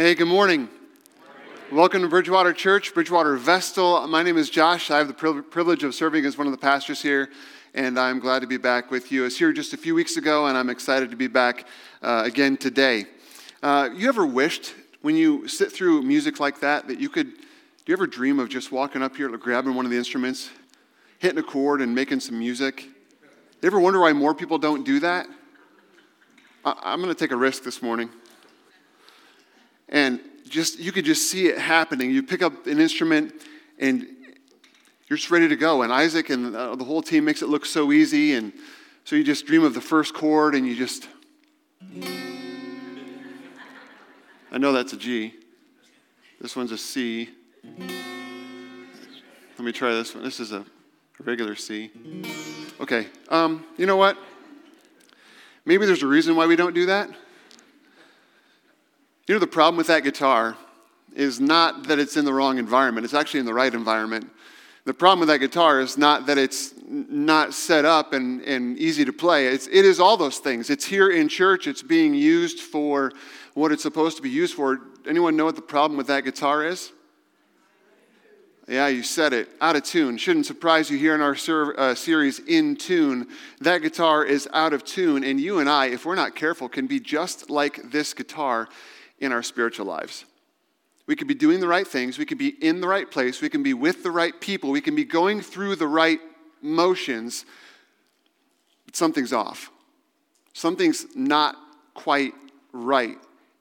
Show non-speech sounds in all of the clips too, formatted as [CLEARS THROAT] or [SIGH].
Hey, good morning. Welcome to Bridgewater Church, Bridgewater Vestal. My name is Josh. I have the privilege of serving as one of the pastors here, and I'm glad to be back with you. I was here just a few weeks ago, and I'm excited to be back uh, again today. Uh, you ever wished when you sit through music like that that you could? Do you ever dream of just walking up here, grabbing one of the instruments, hitting a chord, and making some music? You ever wonder why more people don't do that? I- I'm going to take a risk this morning. And just you could just see it happening. You pick up an instrument and you're just ready to go. And Isaac and uh, the whole team makes it look so easy. And so you just dream of the first chord and you just. I know that's a G. This one's a C. Let me try this one. This is a regular C. Okay. Um, you know what? Maybe there's a reason why we don't do that. You know, the problem with that guitar is not that it's in the wrong environment, it's actually in the right environment. The problem with that guitar is not that it's not set up and, and easy to play. It's, it is all those things. It's here in church. It's being used for what it's supposed to be used for. Anyone know what the problem with that guitar is? Yeah, you said it. Out of tune. Shouldn't surprise you here in our ser- uh, series, In Tune. That guitar is out of tune, and you and I, if we're not careful, can be just like this guitar in our spiritual lives. We could be doing the right things, we could be in the right place, we can be with the right people, we can be going through the right motions, but something's off. Something's not quite right.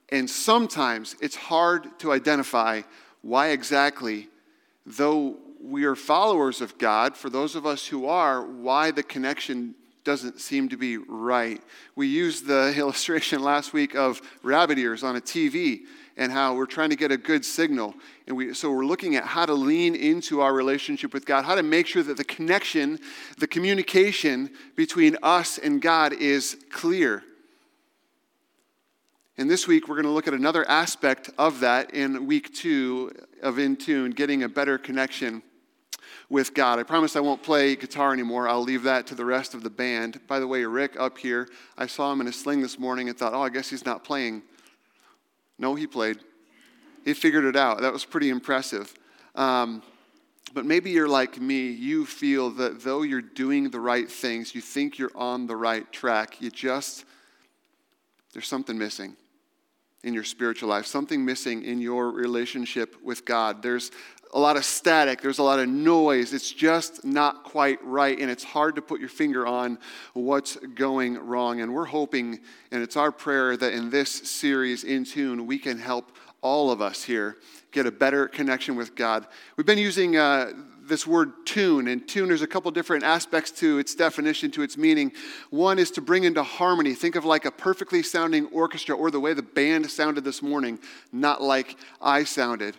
And sometimes it's hard to identify why exactly, though we are followers of God, for those of us who are, why the connection doesn't seem to be right. We used the [LAUGHS] illustration last week of rabbit ears on a TV and how we're trying to get a good signal. And we, so we're looking at how to lean into our relationship with God, how to make sure that the connection, the communication between us and God is clear. And this week, we're going to look at another aspect of that in week two of In Tune, getting a better connection with God. I promise I won't play guitar anymore. I'll leave that to the rest of the band. By the way, Rick up here, I saw him in a sling this morning and thought, oh, I guess he's not playing. No, he played. He figured it out. That was pretty impressive. Um, but maybe you're like me. You feel that though you're doing the right things, you think you're on the right track, you just, there's something missing in your spiritual life, something missing in your relationship with God. There's a lot of static, there's a lot of noise. It's just not quite right, and it's hard to put your finger on what's going wrong. And we're hoping, and it's our prayer, that in this series, In Tune, we can help all of us here get a better connection with God. We've been using uh, this word tune, and tune, there's a couple different aspects to its definition, to its meaning. One is to bring into harmony. Think of like a perfectly sounding orchestra or the way the band sounded this morning, not like I sounded.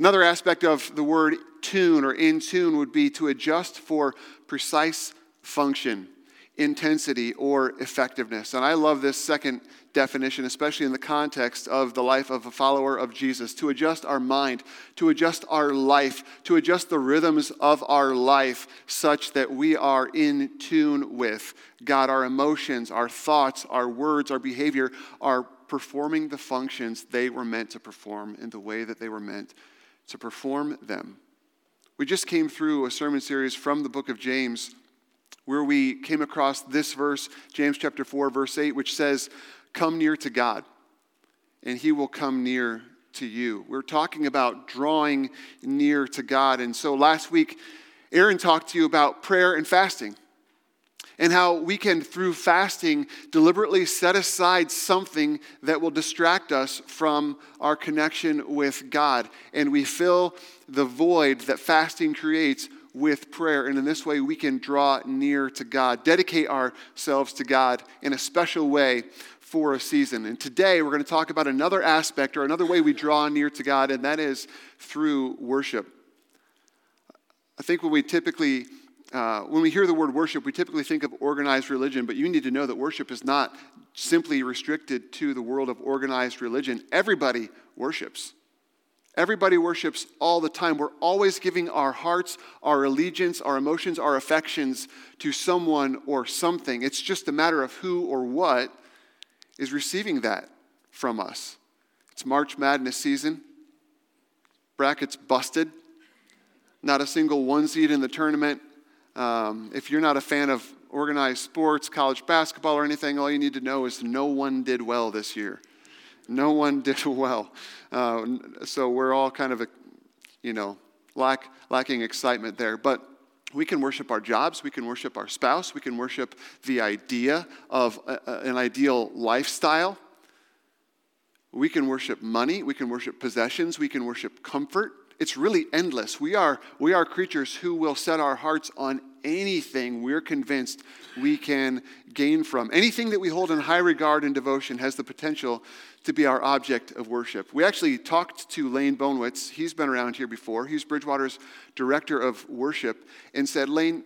Another aspect of the word tune or in tune would be to adjust for precise function, intensity, or effectiveness. And I love this second definition, especially in the context of the life of a follower of Jesus, to adjust our mind, to adjust our life, to adjust the rhythms of our life such that we are in tune with God. Our emotions, our thoughts, our words, our behavior are performing the functions they were meant to perform in the way that they were meant to perform them. We just came through a sermon series from the book of James where we came across this verse, James chapter 4, verse 8, which says, Come near to God, and he will come near to you. We're talking about drawing near to God. And so last week, Aaron talked to you about prayer and fasting and how we can, through fasting, deliberately set aside something that will distract us from our connection with God. And we fill the void that fasting creates with prayer. And in this way, we can draw near to God, dedicate ourselves to God in a special way for a season. And today, we're going to talk about another aspect or another way we draw near to God, and that is through worship. I think when we typically uh, when we hear the word worship, we typically think of organized religion, but you need to know that worship is not simply restricted to the world of organized religion. Everybody worships. Everybody worships all the time. We're always giving our hearts, our allegiance, our emotions, our affections to someone or something. It's just a matter of who or what is receiving that from us. It's March Madness season. Brackets busted. Not a single one seed in the tournament. Um, if you're not a fan of organized sports, college basketball, or anything, all you need to know is no one did well this year. No one [LAUGHS] did well. Uh, so we're all kind of, you know, lack, lacking excitement there. But we can worship our jobs, we can worship our spouse, we can worship the idea of a, an ideal lifestyle. We can worship money, we can worship possessions, we can worship comfort. It's really endless. We are, we are creatures who will set our hearts on anything we're convinced we can gain from. Anything that we hold in high regard and devotion has the potential to be our object of worship. We actually talked to Lane Bonewitz. He's been around here before. He's Bridgewater's director of worship and said, Lane,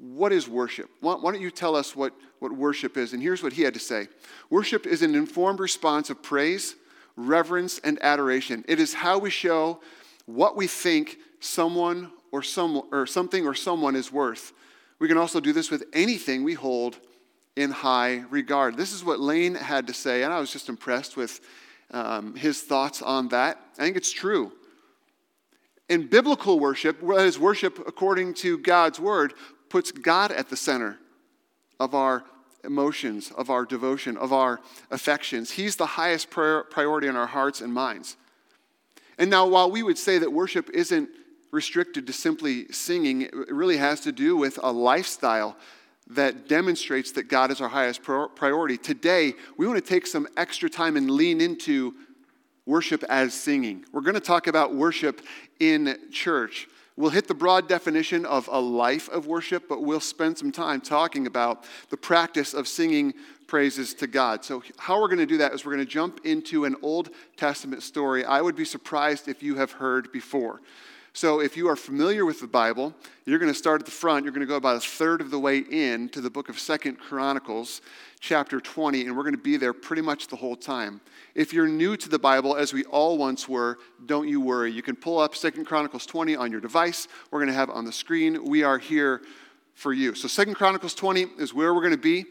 what is worship? Why, why don't you tell us what, what worship is? And here's what he had to say Worship is an informed response of praise, reverence, and adoration. It is how we show what we think someone or, some, or something or someone is worth. We can also do this with anything we hold in high regard. This is what Lane had to say, and I was just impressed with um, his thoughts on that. I think it's true. In biblical worship, that is worship according to God's word, puts God at the center of our emotions, of our devotion, of our affections. He's the highest priority in our hearts and minds. And now, while we would say that worship isn't restricted to simply singing. It really has to do with a lifestyle that demonstrates that God is our highest priority. Today, we want to take some extra time and lean into worship as singing. We're going to talk about worship in church. We'll hit the broad definition of a life of worship, but we'll spend some time talking about the practice of singing praises to God. So, how we're going to do that is we're going to jump into an Old Testament story I would be surprised if you have heard before. So, if you are familiar with the Bible, you're going to start at the front. You're going to go about a third of the way in to the book of Second Chronicles, chapter 20, and we're going to be there pretty much the whole time. If you're new to the Bible, as we all once were, don't you worry. You can pull up Second Chronicles 20 on your device. We're going to have it on the screen. We are here for you. So, Second Chronicles 20 is where we're going to be.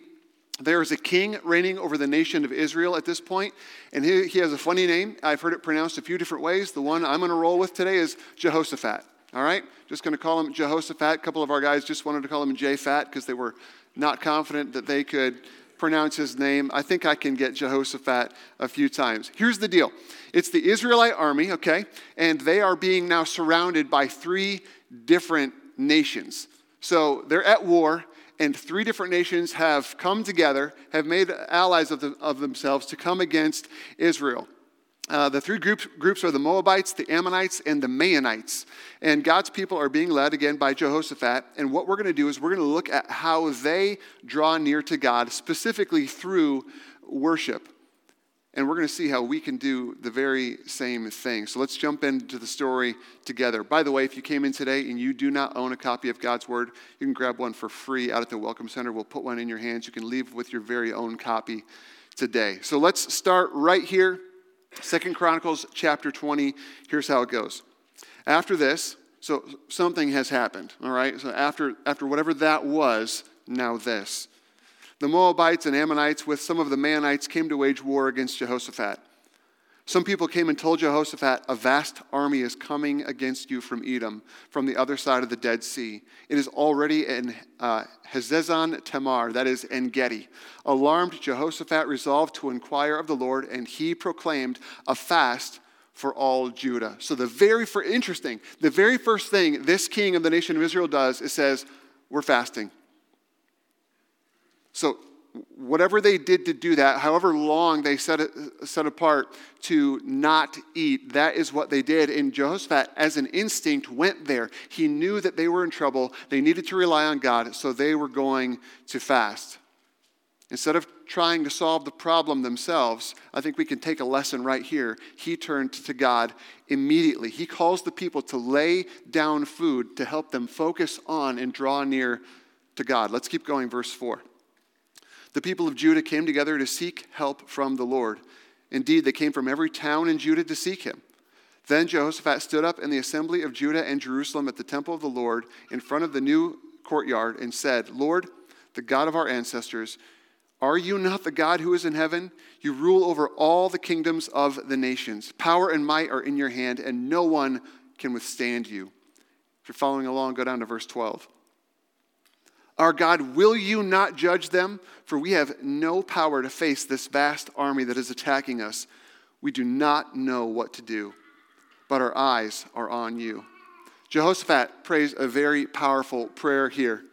There is a king reigning over the nation of Israel at this point, and he, he has a funny name. I've heard it pronounced a few different ways. The one I'm going to roll with today is Jehoshaphat. All right? Just going to call him Jehoshaphat. A couple of our guys just wanted to call him J-Fat because they were not confident that they could pronounce his name. I think I can get Jehoshaphat a few times. Here's the deal it's the Israelite army, okay? And they are being now surrounded by three different nations. So they're at war and three different nations have come together, have made allies of, the, of themselves to come against Israel. Uh, the three groups, groups are the Moabites, the Ammonites, and the Meunites. And God's people are being led again by Jehoshaphat. And what we're going to do is we're going to look at how they draw near to God, specifically through worship. And we're going to see how we can do the very same thing. So let's jump into the story together. By the way, if you came in today and you do not own a copy of God's Word, you can grab one for free out at the Welcome Center. We'll put one in your hands. You can leave with your very own copy today. So let's start right here. Second Chronicles chapter 20. Here's how it goes. After this, so something has happened, all right? So after, after whatever that was, now this. The Moabites and Ammonites, with some of the Meunites, came to wage war against Jehoshaphat. Some people came and told Jehoshaphat, A vast army is coming against you from Edom, from the other side of the Dead Sea. It is already in uh, Hazezon Tamar, that is, En Gedi. Alarmed, Jehoshaphat resolved to inquire of the Lord, and he proclaimed a fast for all Judah. So, the very first, interesting, the very first thing this king of the nation of Israel does is says, We're fasting. So, whatever they did to do that, however long they set, it, set apart to not eat, that is what they did. And Jehoshaphat, as an instinct, went there. He knew that they were in trouble. They needed to rely on God, so they were going to fast. Instead of trying to solve the problem themselves, I think we can take a lesson right here. He turned to God immediately. He calls the people to lay down food to help them focus on and draw near to God. Let's keep going, verse 4. The people of Judah came together to seek help from the Lord. Indeed, they came from every town in Judah to seek him. Then Jehoshaphat stood up in the assembly of Judah and Jerusalem at the temple of the Lord in front of the new courtyard and said, Lord, the God of our ancestors, Are you not the God who is in heaven? You rule over all the kingdoms of the nations. Power and might are in your hand, and no one can withstand you. If you're following along, go down to verse 12. Our God, will you not judge them? For we have no power to face this vast army that is attacking us. We do not know what to do, but our eyes are on you. Jehoshaphat prays a very powerful prayer here.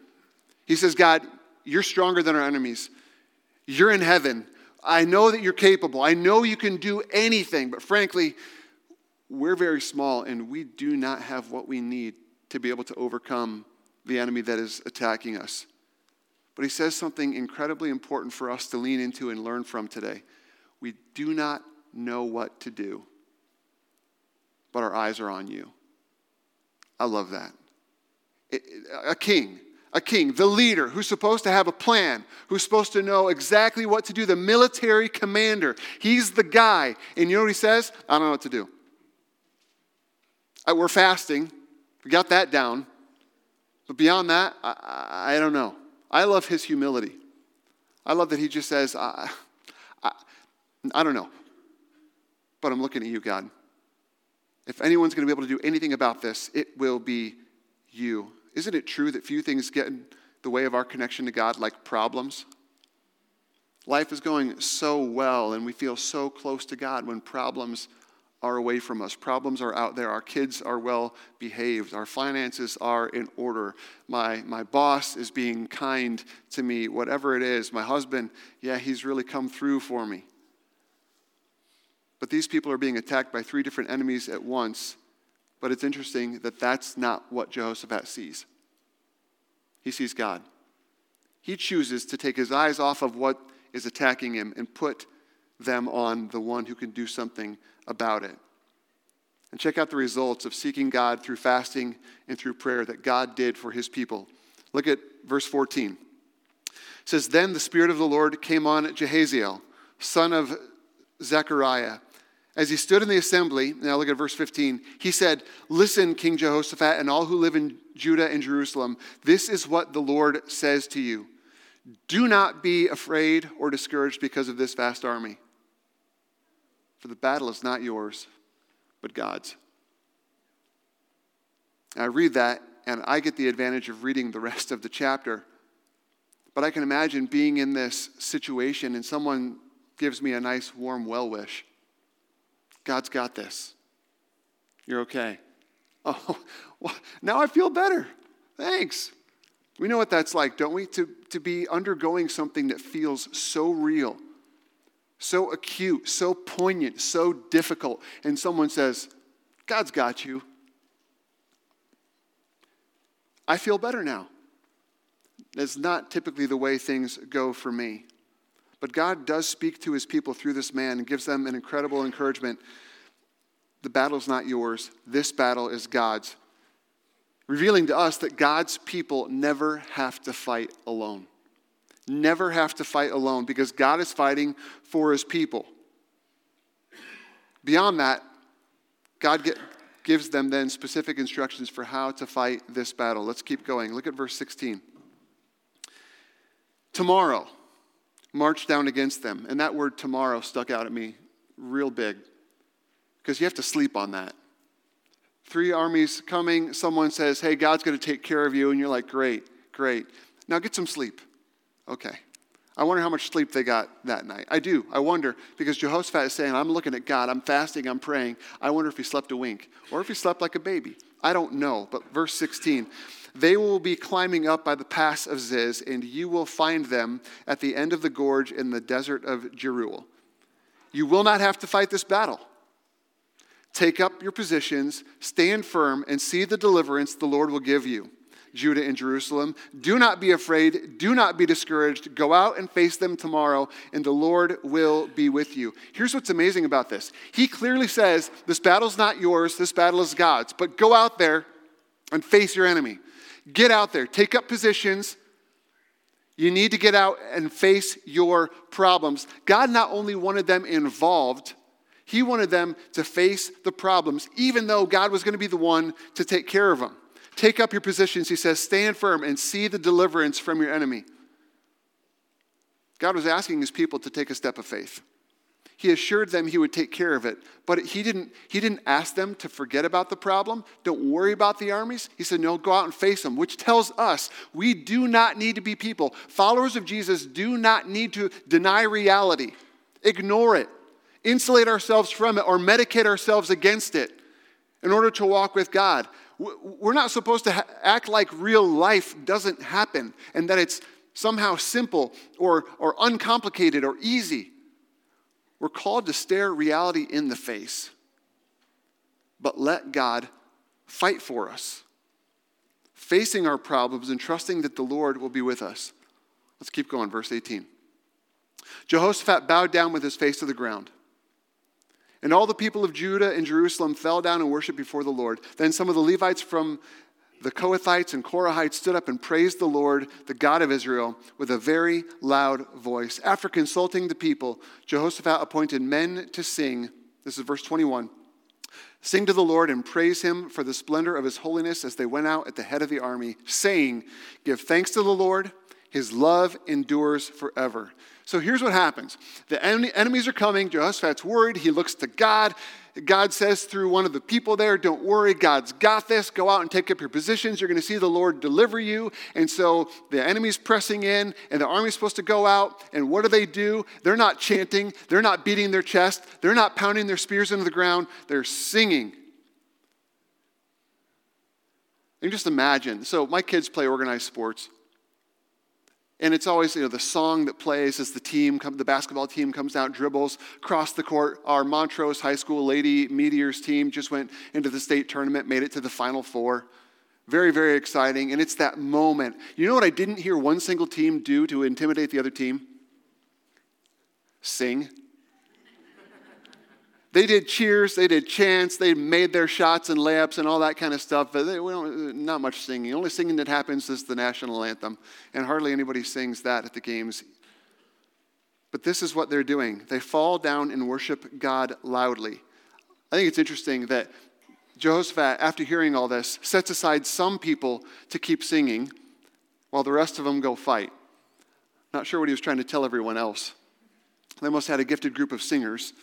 He says, God, you're stronger than our enemies. You're in heaven. I know that you're capable. I know you can do anything, but frankly, we're very small and we do not have what we need to be able to overcome the enemy that is attacking us. But he says something incredibly important for us to lean into and learn from today. We do not know what to do, but our eyes are on you. I love that. A king a king, the leader, who's supposed to have a plan, who's supposed to know exactly what to do, the military commander. He's the guy. And you know what he says? I don't know what to do. We're fasting. We got that down. But beyond that, I, I don't know. I love his humility. I love that he just says, I, I, I don't know. But I'm looking at you, God. If anyone's going to be able to do anything about this, it will be you. Isn't it true that few things get in the way of our connection to God like problems? Life is going so well, and we feel so close to God when problems are away from us. Problems are out there. Our kids are well behaved. Our finances are in order. My, my boss is being kind to me, whatever it is. My husband, yeah, he's really come through for me. But these people are being attacked by three different enemies at once. But it's interesting that that's not what Jehoshaphat sees. He sees God. He chooses to take his eyes off of what is attacking him and put them on the one who can do something about it. And check out the results of seeking God through fasting and through prayer that God did for his people. Look at verse 14. It says, Then the Spirit of the Lord came on Jahaziel, son of Zechariah as he stood in the assembly, now look at verse 15, he said, Listen, King Jehoshaphat, and all who live in Judah and Jerusalem, this is what the Lord says to you. Do not be afraid or discouraged because of this vast army, for the battle is not yours, but God's. I read that, and I get the advantage of reading the rest of the chapter. But I can imagine being in this situation and someone gives me a nice warm well wish. God's got this. You're okay. [LAUGHS] Oh, well, now I feel better. Thanks. We know what that's like, don't we? To, to be undergoing something that feels so real, so acute, so poignant, so difficult, and someone says, God's got you. I feel better now. That's not typically the way things go for me. But God does speak to his people through this man and gives them an incredible encouragement. The battle is not yours, this battle is God's. Revealing to us that God's people never have to fight alone. Never have to fight alone because God is fighting for his people. Beyond that, God get, gives them then specific instructions for how to fight this battle. Let's keep going. Look at verse 16. Tomorrow, march down against them. And that word tomorrow stuck out at me real big because you have to sleep on that. Three armies coming, someone says, Hey, God's going to take care of you. And you're like, Great, great. Now get some sleep. Okay. I wonder how much sleep they got that night. I do. I wonder because Jehoshaphat is saying, I'm looking at God, I'm fasting, I'm praying. I wonder if he slept a wink or if he slept like a baby. I don't know. But verse 16 they will be climbing up by the pass of Ziz, and you will find them at the end of the gorge in the desert of Jeruel. You will not have to fight this battle. Take up your positions, stand firm, and see the deliverance the Lord will give you. Judah and Jerusalem. Do not be afraid. Do not be discouraged. Go out and face them tomorrow, and the Lord will be with you. Here's what's amazing about this He clearly says, This battle's not yours, this battle is God's. But go out there and face your enemy. Get out there, take up positions. You need to get out and face your problems. God not only wanted them involved, He wanted them to face the problems, even though God was going to be the one to take care of them. Take up your positions, He says, stand firm and see the deliverance from your enemy. God was asking his people to take a step of faith. He assured them he would take care of it, but he didn't, he didn't ask them to forget about the problem. Don't worry about the armies. He said, No, go out and face them, which tells us we do not need to be people. Followers of Jesus do not need to deny reality, ignore it, insulate ourselves from it, or medicate ourselves against it in order to walk with God. We're not supposed to act like real life doesn't happen and that it's somehow simple or, or uncomplicated or easy. We're called to stare reality in the face, but let God fight for us, facing our problems and trusting that the Lord will be with us. Let's keep going, verse 18. Jehoshaphat bowed down with his face to the ground. And all the people of Judah and Jerusalem fell down and worshiped before the Lord. Then some of the Levites from the Kohathites and Korahites stood up and praised the Lord, the God of Israel, with a very loud voice. After consulting the people, Jehoshaphat appointed men to sing. This is verse 21. Sing to the Lord and praise him for the splendor of his holiness as they went out at the head of the army, saying, Give thanks to the Lord, his love endures forever. So here's what happens the enemies are coming. Jehoshaphat's worried. He looks to God. God says through one of the people there, Don't worry, God's got this. Go out and take up your positions. You're going to see the Lord deliver you. And so the enemy's pressing in, and the army's supposed to go out. And what do they do? They're not chanting, they're not beating their chest, they're not pounding their spears into the ground, they're singing. And just imagine. So, my kids play organized sports. And it's always you know, the song that plays as the team, come, the basketball team comes out, dribbles across the court. Our Montrose High School Lady Meteors team just went into the state tournament, made it to the Final Four. Very, very exciting. And it's that moment. You know what I didn't hear one single team do to intimidate the other team? Sing. They did cheers, they did chants, they made their shots and layups and all that kind of stuff, but they, not much singing. The only singing that happens is the national anthem, and hardly anybody sings that at the games. But this is what they're doing. They fall down and worship God loudly. I think it's interesting that Jehoshaphat, after hearing all this, sets aside some people to keep singing while the rest of them go fight. Not sure what he was trying to tell everyone else. They must have had a gifted group of singers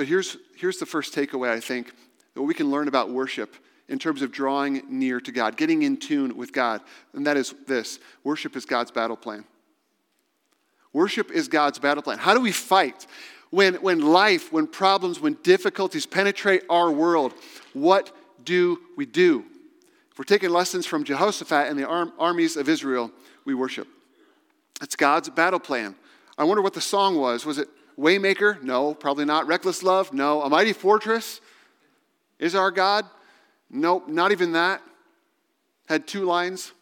but here's, here's the first takeaway, I think, that we can learn about worship in terms of drawing near to God, getting in tune with God. And that is this worship is God's battle plan. Worship is God's battle plan. How do we fight? When, when life, when problems, when difficulties penetrate our world, what do we do? If we're taking lessons from Jehoshaphat and the arm, armies of Israel, we worship. It's God's battle plan. I wonder what the song was. Was it Waymaker? No, probably not. Reckless love? No. A mighty fortress? Is our God? Nope, not even that. Had two lines,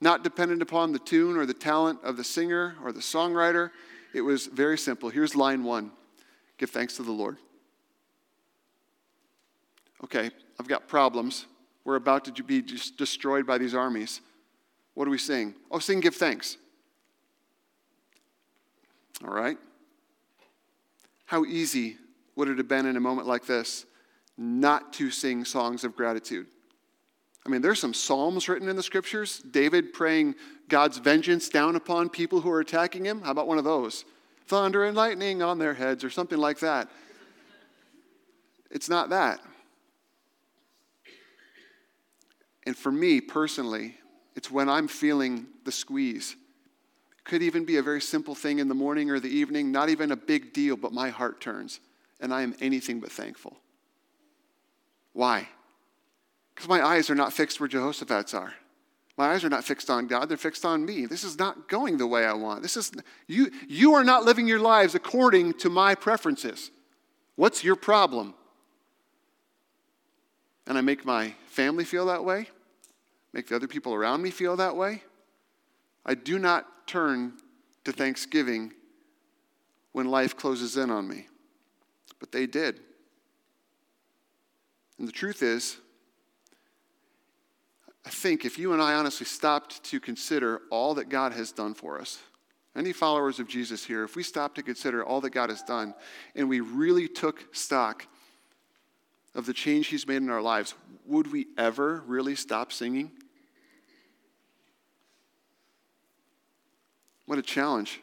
not dependent upon the tune or the talent of the singer or the songwriter. It was very simple. Here's line one Give thanks to the Lord. Okay, I've got problems. We're about to be destroyed by these armies. What do we sing? Oh, sing give thanks. All right. How easy would it have been in a moment like this not to sing songs of gratitude? I mean, there's some psalms written in the scriptures. David praying God's vengeance down upon people who are attacking him. How about one of those? Thunder and lightning on their heads, or something like that. It's not that. And for me personally, it's when I'm feeling the squeeze could even be a very simple thing in the morning or the evening, not even a big deal, but my heart turns and I am anything but thankful. Why? Because my eyes are not fixed where Jehoshaphat's are. My eyes are not fixed on God, they're fixed on me. This is not going the way I want. This is you you are not living your lives according to my preferences. What's your problem? And I make my family feel that way, make the other people around me feel that way. I do not turn to thanksgiving when life closes in on me. But they did. And the truth is, I think if you and I honestly stopped to consider all that God has done for us, any followers of Jesus here, if we stopped to consider all that God has done and we really took stock of the change He's made in our lives, would we ever really stop singing? What a challenge.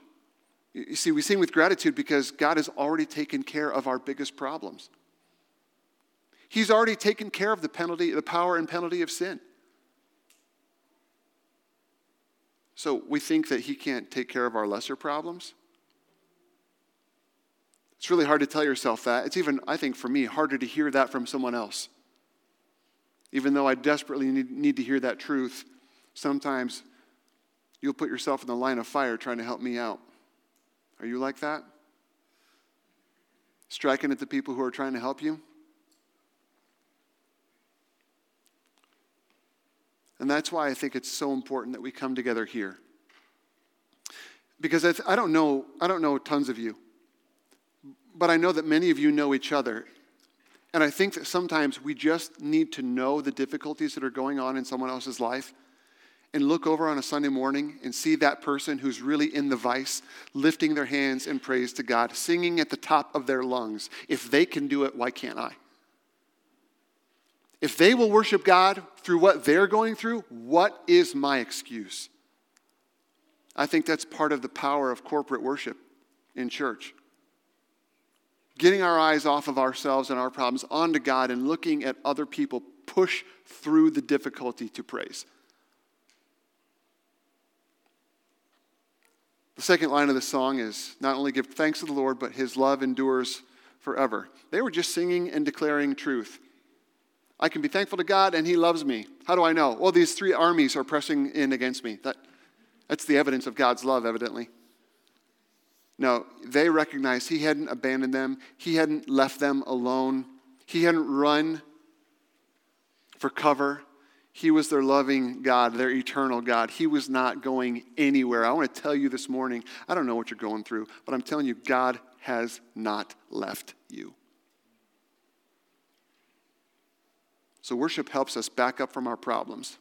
You see, we sing with gratitude because God has already taken care of our biggest problems. He's already taken care of the penalty, the power and penalty of sin. So we think that he can't take care of our lesser problems. It's really hard to tell yourself that. It's even, I think, for me, harder to hear that from someone else. Even though I desperately need, need to hear that truth, sometimes you'll put yourself in the line of fire trying to help me out. Are you like that? Striking at the people who are trying to help you? And that's why I think it's so important that we come together here. Because I, th- I, don't know, I don't know tons of you, but I know that many of you know each other. And I think that sometimes we just need to know the difficulties that are going on in someone else's life and look over on a Sunday morning and see that person who's really in the vice lifting their hands in praise to God, singing at the top of their lungs. If they can do it, why can't I? If they will worship God through what they're going through, what is my excuse? I think that's part of the power of corporate worship in church. Getting our eyes off of ourselves and our problems onto God and looking at other people push through the difficulty to praise. The second line of the song is not only give thanks to the Lord, but his love endures forever. They were just singing and declaring truth. I can be thankful to God and He loves me. How do I know? Well, these three armies are pressing in against me. That, that's the evidence of God's love, evidently. No, they recognized He hadn't abandoned them, He hadn't left them alone, He hadn't run for cover. He was their loving God, their eternal God. He was not going anywhere. I want to tell you this morning I don't know what you're going through, but I'm telling you, God has not left you. So, worship helps us back up from our problems,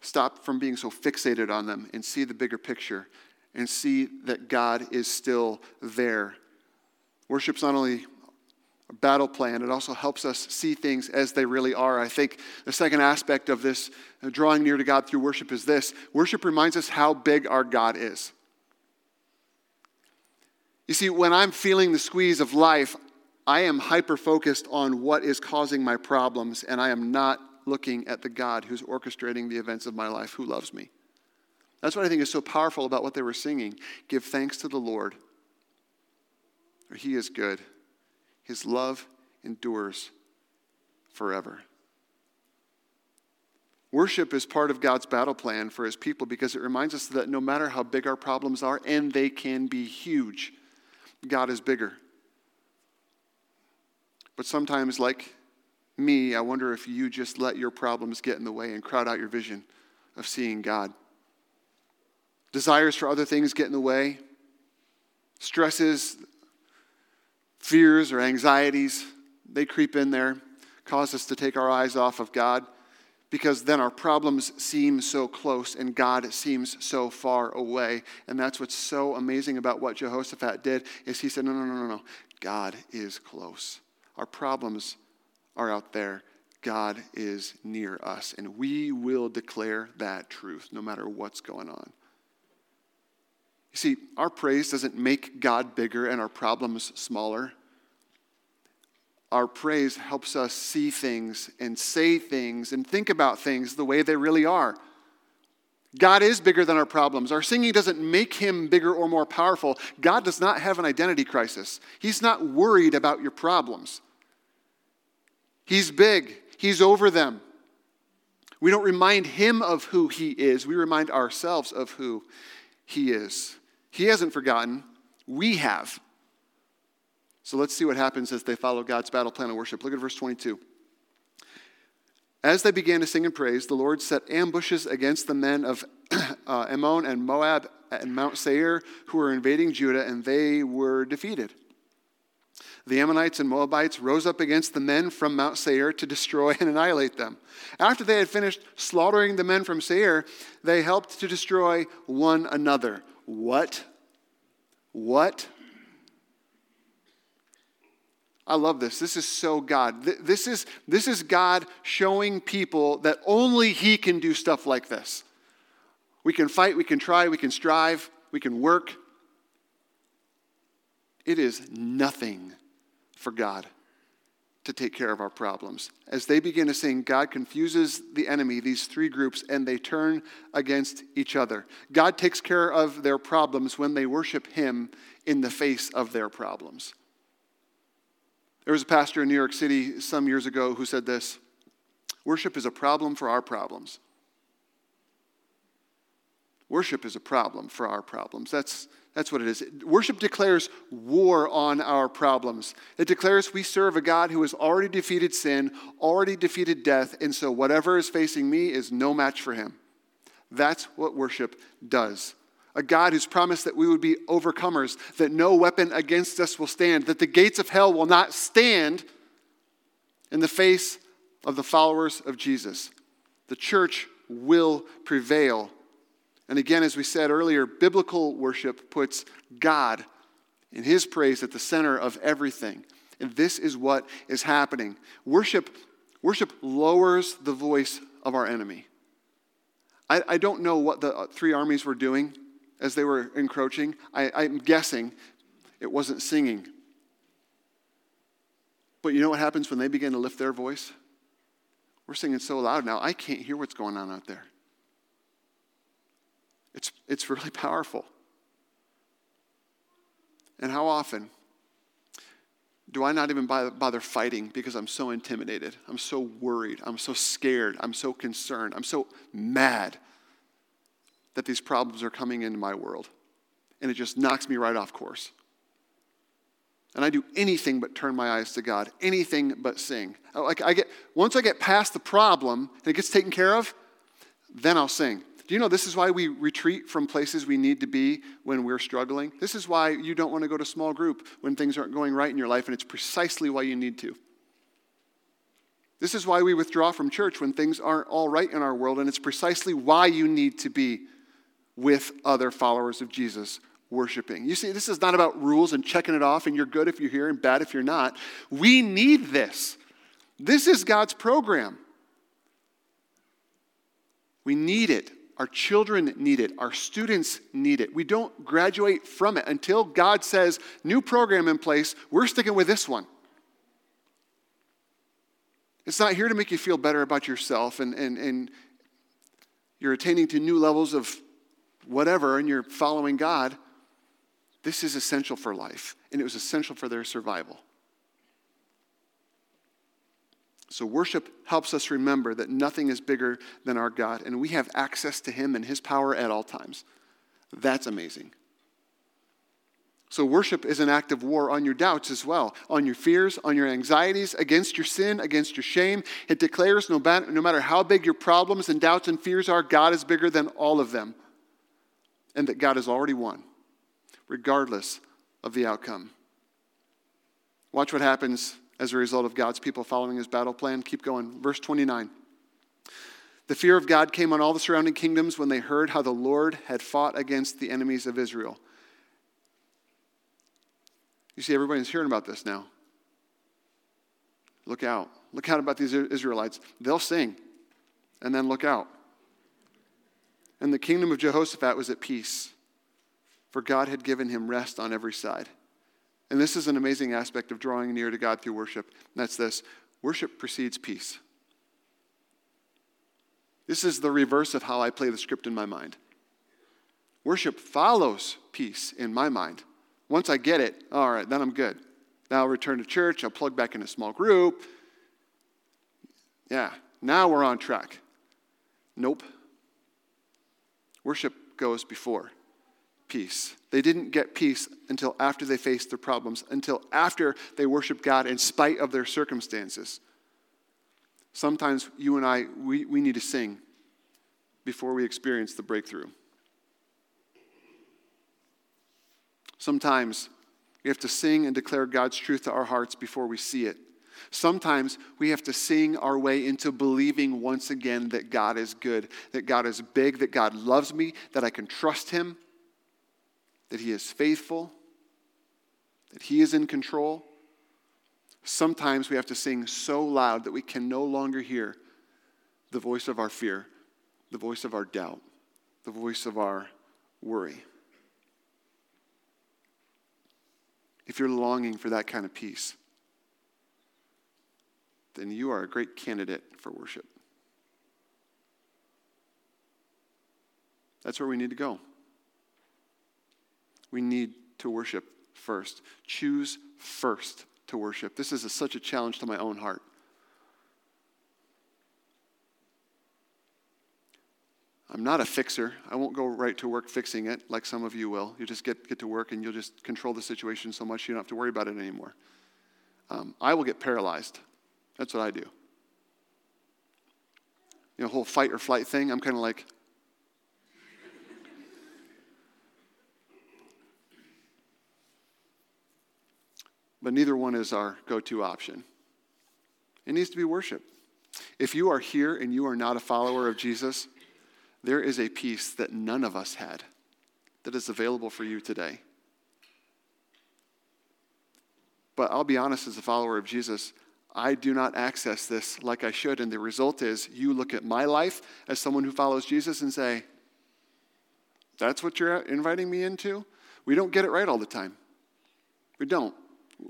stop from being so fixated on them, and see the bigger picture and see that God is still there. Worship's not only battle plan, it also helps us see things as they really are. I think the second aspect of this uh, drawing near to God through worship is this worship reminds us how big our God is. You see, when I'm feeling the squeeze of life, I am hyper focused on what is causing my problems, and I am not looking at the God who's orchestrating the events of my life, who loves me. That's what I think is so powerful about what they were singing. Give thanks to the Lord, for he is good. His love endures forever. Worship is part of God's battle plan for his people because it reminds us that no matter how big our problems are, and they can be huge, God is bigger. But sometimes, like me, I wonder if you just let your problems get in the way and crowd out your vision of seeing God. Desires for other things get in the way, stresses, fears, or anxieties, they creep in there, cause us to take our eyes off of God because then our problems seem so close and God seems so far away. And that's what's so amazing about what Jehoshaphat did is he said, no, no, no, no, no. God is close. Our problems are out there. God is near us, and we will declare that truth no matter what's going on. You see, our praise doesn't make God bigger and our problems smaller. Our praise helps us see things and say things and think about things the way they really are. God is bigger than our problems. Our singing doesn't make him bigger or more powerful. God does not have an identity crisis. He's not worried about your problems. He's big, He's over them. We don't remind him of who he is, we remind ourselves of who he is. He hasn't forgotten, we have. So let's see what happens as they follow God's battle plan of worship. Look at verse 22. As they began to sing and praise, the Lord set ambushes against the men of [CLEARS THROAT] uh, Ammon and Moab and Mount Seir who were invading Judah, and they were defeated. The Ammonites and Moabites rose up against the men from Mount Seir to destroy and annihilate them. After they had finished slaughtering the men from Seir, they helped to destroy one another. What? What? I love this. This is so God. This is, this is God showing people that only He can do stuff like this. We can fight, we can try, we can strive, we can work. It is nothing for God to take care of our problems. As they begin to sing, God confuses the enemy, these three groups, and they turn against each other. God takes care of their problems when they worship Him in the face of their problems. There was a pastor in New York City some years ago who said this Worship is a problem for our problems. Worship is a problem for our problems. That's, that's what it is. Worship declares war on our problems. It declares we serve a God who has already defeated sin, already defeated death, and so whatever is facing me is no match for him. That's what worship does. A God who's promised that we would be overcomers, that no weapon against us will stand, that the gates of hell will not stand in the face of the followers of Jesus. The church will prevail and again, as we said earlier, biblical worship puts God and His praise at the center of everything. And this is what is happening. Worship, worship lowers the voice of our enemy. I, I don't know what the three armies were doing as they were encroaching. I, I'm guessing it wasn't singing. But you know what happens when they begin to lift their voice? We're singing so loud now, I can't hear what's going on out there. It's, it's really powerful. And how often do I not even bother fighting because I'm so intimidated? I'm so worried. I'm so scared. I'm so concerned. I'm so mad that these problems are coming into my world. And it just knocks me right off course. And I do anything but turn my eyes to God, anything but sing. Like I get once I get past the problem and it gets taken care of, then I'll sing. Do you know this is why we retreat from places we need to be when we're struggling? This is why you don't want to go to small group when things aren't going right in your life, and it's precisely why you need to. This is why we withdraw from church when things aren't all right in our world, and it's precisely why you need to be with other followers of Jesus worshiping. You see, this is not about rules and checking it off, and you're good if you're here and bad if you're not. We need this. This is God's program. We need it. Our children need it. Our students need it. We don't graduate from it until God says, new program in place, we're sticking with this one. It's not here to make you feel better about yourself and, and, and you're attaining to new levels of whatever and you're following God. This is essential for life, and it was essential for their survival. So, worship helps us remember that nothing is bigger than our God, and we have access to Him and His power at all times. That's amazing. So, worship is an act of war on your doubts as well, on your fears, on your anxieties, against your sin, against your shame. It declares no matter, no matter how big your problems and doubts and fears are, God is bigger than all of them, and that God has already won, regardless of the outcome. Watch what happens as a result of God's people following his battle plan. Keep going. Verse 29. The fear of God came on all the surrounding kingdoms when they heard how the Lord had fought against the enemies of Israel. You see, everybody's hearing about this now. Look out. Look out about these Israelites. They'll sing, and then look out. And the kingdom of Jehoshaphat was at peace, for God had given him rest on every side. And this is an amazing aspect of drawing near to God through worship. And that's this worship precedes peace. This is the reverse of how I play the script in my mind. Worship follows peace in my mind. Once I get it, all right, then I'm good. Now I'll return to church, I'll plug back in a small group. Yeah, now we're on track. Nope. Worship goes before peace. They didn't get peace until after they faced their problems, until after they worshiped God in spite of their circumstances. Sometimes you and I, we, we need to sing before we experience the breakthrough. Sometimes we have to sing and declare God's truth to our hearts before we see it. Sometimes we have to sing our way into believing once again that God is good, that God is big, that God loves me, that I can trust Him, that He is faithful, that He is in control. Sometimes we have to sing so loud that we can no longer hear the voice of our fear, the voice of our doubt. the voice of our worry. If you're longing for that kind of peace, then you are a great candidate for worship. That's where we need to go. We need to worship first. Choose first to worship. This is a, such a challenge to my own heart. I'm not a fixer. I won't go right to work fixing it like some of you will. You just get, get to work and you'll just control the situation so much you don't have to worry about it anymore. Um, I will get paralyzed. That's what I do. You know, whole fight or flight thing, I'm kind of like, but neither one is our go to option. It needs to be worship. If you are here and you are not a follower of Jesus, there is a peace that none of us had that is available for you today. But I'll be honest, as a follower of Jesus, I do not access this like I should. And the result is you look at my life as someone who follows Jesus and say, That's what you're inviting me into? We don't get it right all the time. We don't.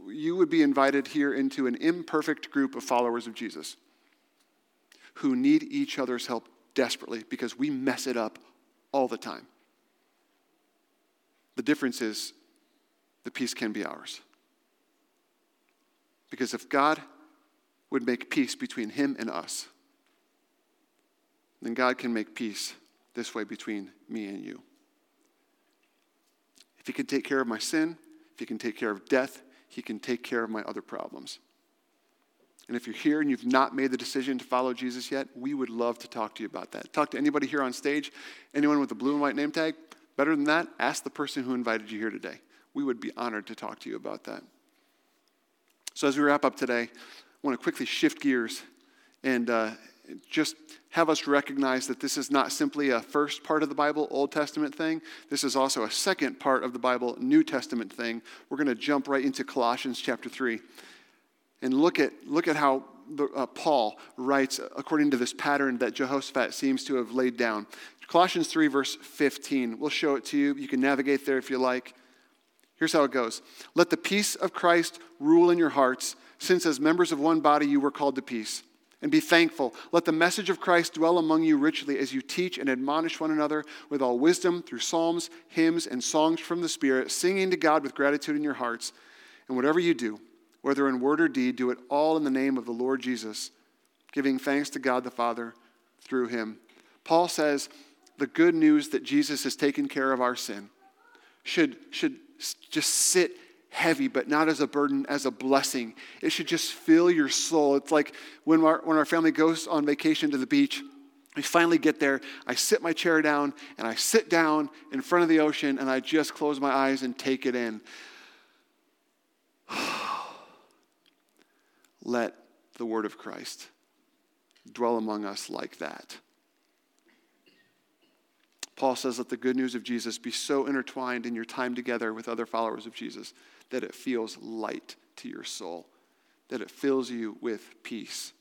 You would be invited here into an imperfect group of followers of Jesus who need each other's help desperately because we mess it up all the time. The difference is the peace can be ours. Because if God would make peace between him and us, then God can make peace this way between me and you. If he can take care of my sin, if he can take care of death, he can take care of my other problems. And if you're here and you've not made the decision to follow Jesus yet, we would love to talk to you about that. Talk to anybody here on stage, anyone with a blue and white name tag. Better than that, ask the person who invited you here today. We would be honored to talk to you about that. So, as we wrap up today, I want to quickly shift gears and uh, just have us recognize that this is not simply a first part of the Bible, Old Testament thing. This is also a second part of the Bible, New Testament thing. We're going to jump right into Colossians chapter 3 and look at, look at how the, uh, Paul writes according to this pattern that Jehoshaphat seems to have laid down. Colossians 3, verse 15. We'll show it to you. You can navigate there if you like. Here's how it goes Let the peace of Christ rule in your hearts, since as members of one body you were called to peace. And be thankful. Let the message of Christ dwell among you richly as you teach and admonish one another with all wisdom through psalms, hymns, and songs from the Spirit, singing to God with gratitude in your hearts. And whatever you do, whether in word or deed, do it all in the name of the Lord Jesus, giving thanks to God the Father through him. Paul says the good news that Jesus has taken care of our sin should, should just sit heavy, but not as a burden, as a blessing. It should just fill your soul. It's like when our, when our family goes on vacation to the beach. We finally get there. I sit my chair down and I sit down in front of the ocean and I just close my eyes and take it in. [SIGHS] let the word of Christ dwell among us like that. Paul says, let the good news of Jesus be so intertwined in your time together with other followers of Jesus that it feels light to your soul, that it fills you with peace.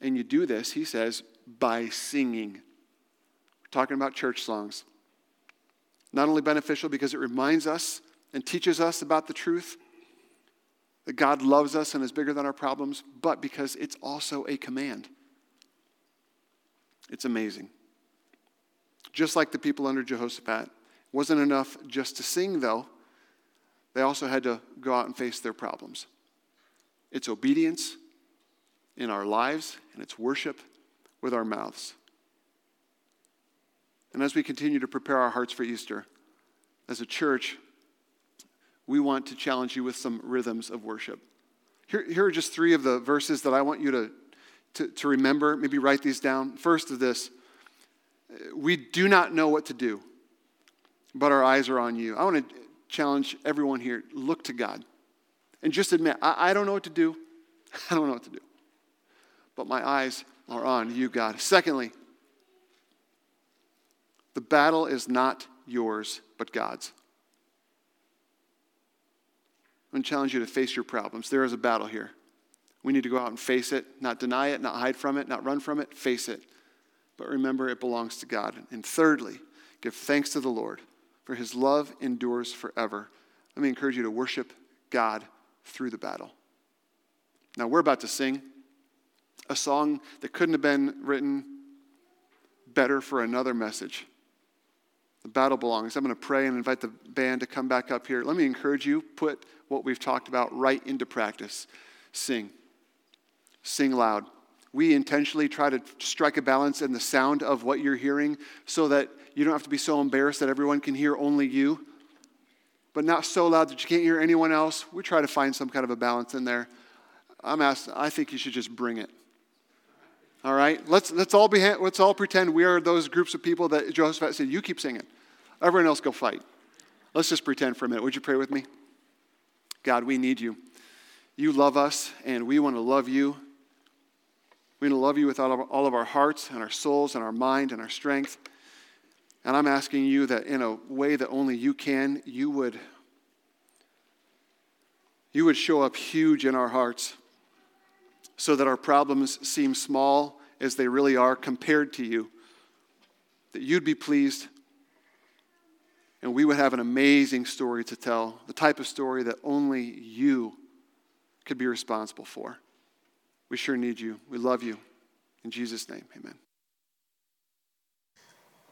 And you do this, he says, by singing. We're talking about church songs. Not only beneficial because it reminds us and teaches us about the truth, that God loves us and is bigger than our problems, but because it's also a command. It's amazing. Just like the people under Jehoshaphat, wasn't enough just to sing, though. They also had to go out and face their problems. It's obedience in our lives, and it's worship with our mouths. And as we continue to prepare our hearts for Easter, as a church, we want to challenge you with some rhythms of worship. Here, here are just three of the verses that I want you to, to, to remember. Maybe write these down. First of this, we do not know what to do, but our eyes are on you. I want to challenge everyone here look to God and just admit, I, I don't know what to do. [LAUGHS] I don't know what to do. But my eyes are on you, God. Secondly, the battle is not yours, but God's. I'm going to challenge you to face your problems. There is a battle here. We need to go out and face it, not deny it, not hide from it, not run from it, face it. but remember it belongs to God. And thirdly, give thanks to the Lord, for his love endures forever. Let me encourage you to worship God through the battle. Now, we're about to sing a song that couldn't have been written better for another message. The battle belongs. I'm going to pray and invite the band to come back up here. Let me encourage you, put what we've talked about right into practice. Sing. Sing loud. We intentionally try to strike a balance in the sound of what you're hearing so that you don't have to be so embarrassed that everyone can hear only you, but not so loud that you can't hear anyone else. We try to find some kind of a balance in there. I'm asked, I think you should just bring it. All right? Let's, let's, all be, let's all pretend we are those groups of people that Joseph said, You keep singing. Everyone else go fight. Let's just pretend for a minute. Would you pray with me? God, we need you. You love us, and we want to love you. We want to love you with all of, all of our hearts and our souls and our mind and our strength. And I'm asking you that in a way that only you can, you would, you would show up huge in our hearts so that our problems seem small as they really are compared to you. That you'd be pleased and we would have an amazing story to tell, the type of story that only you could be responsible for. We sure need you. We love you. In Jesus' name, amen.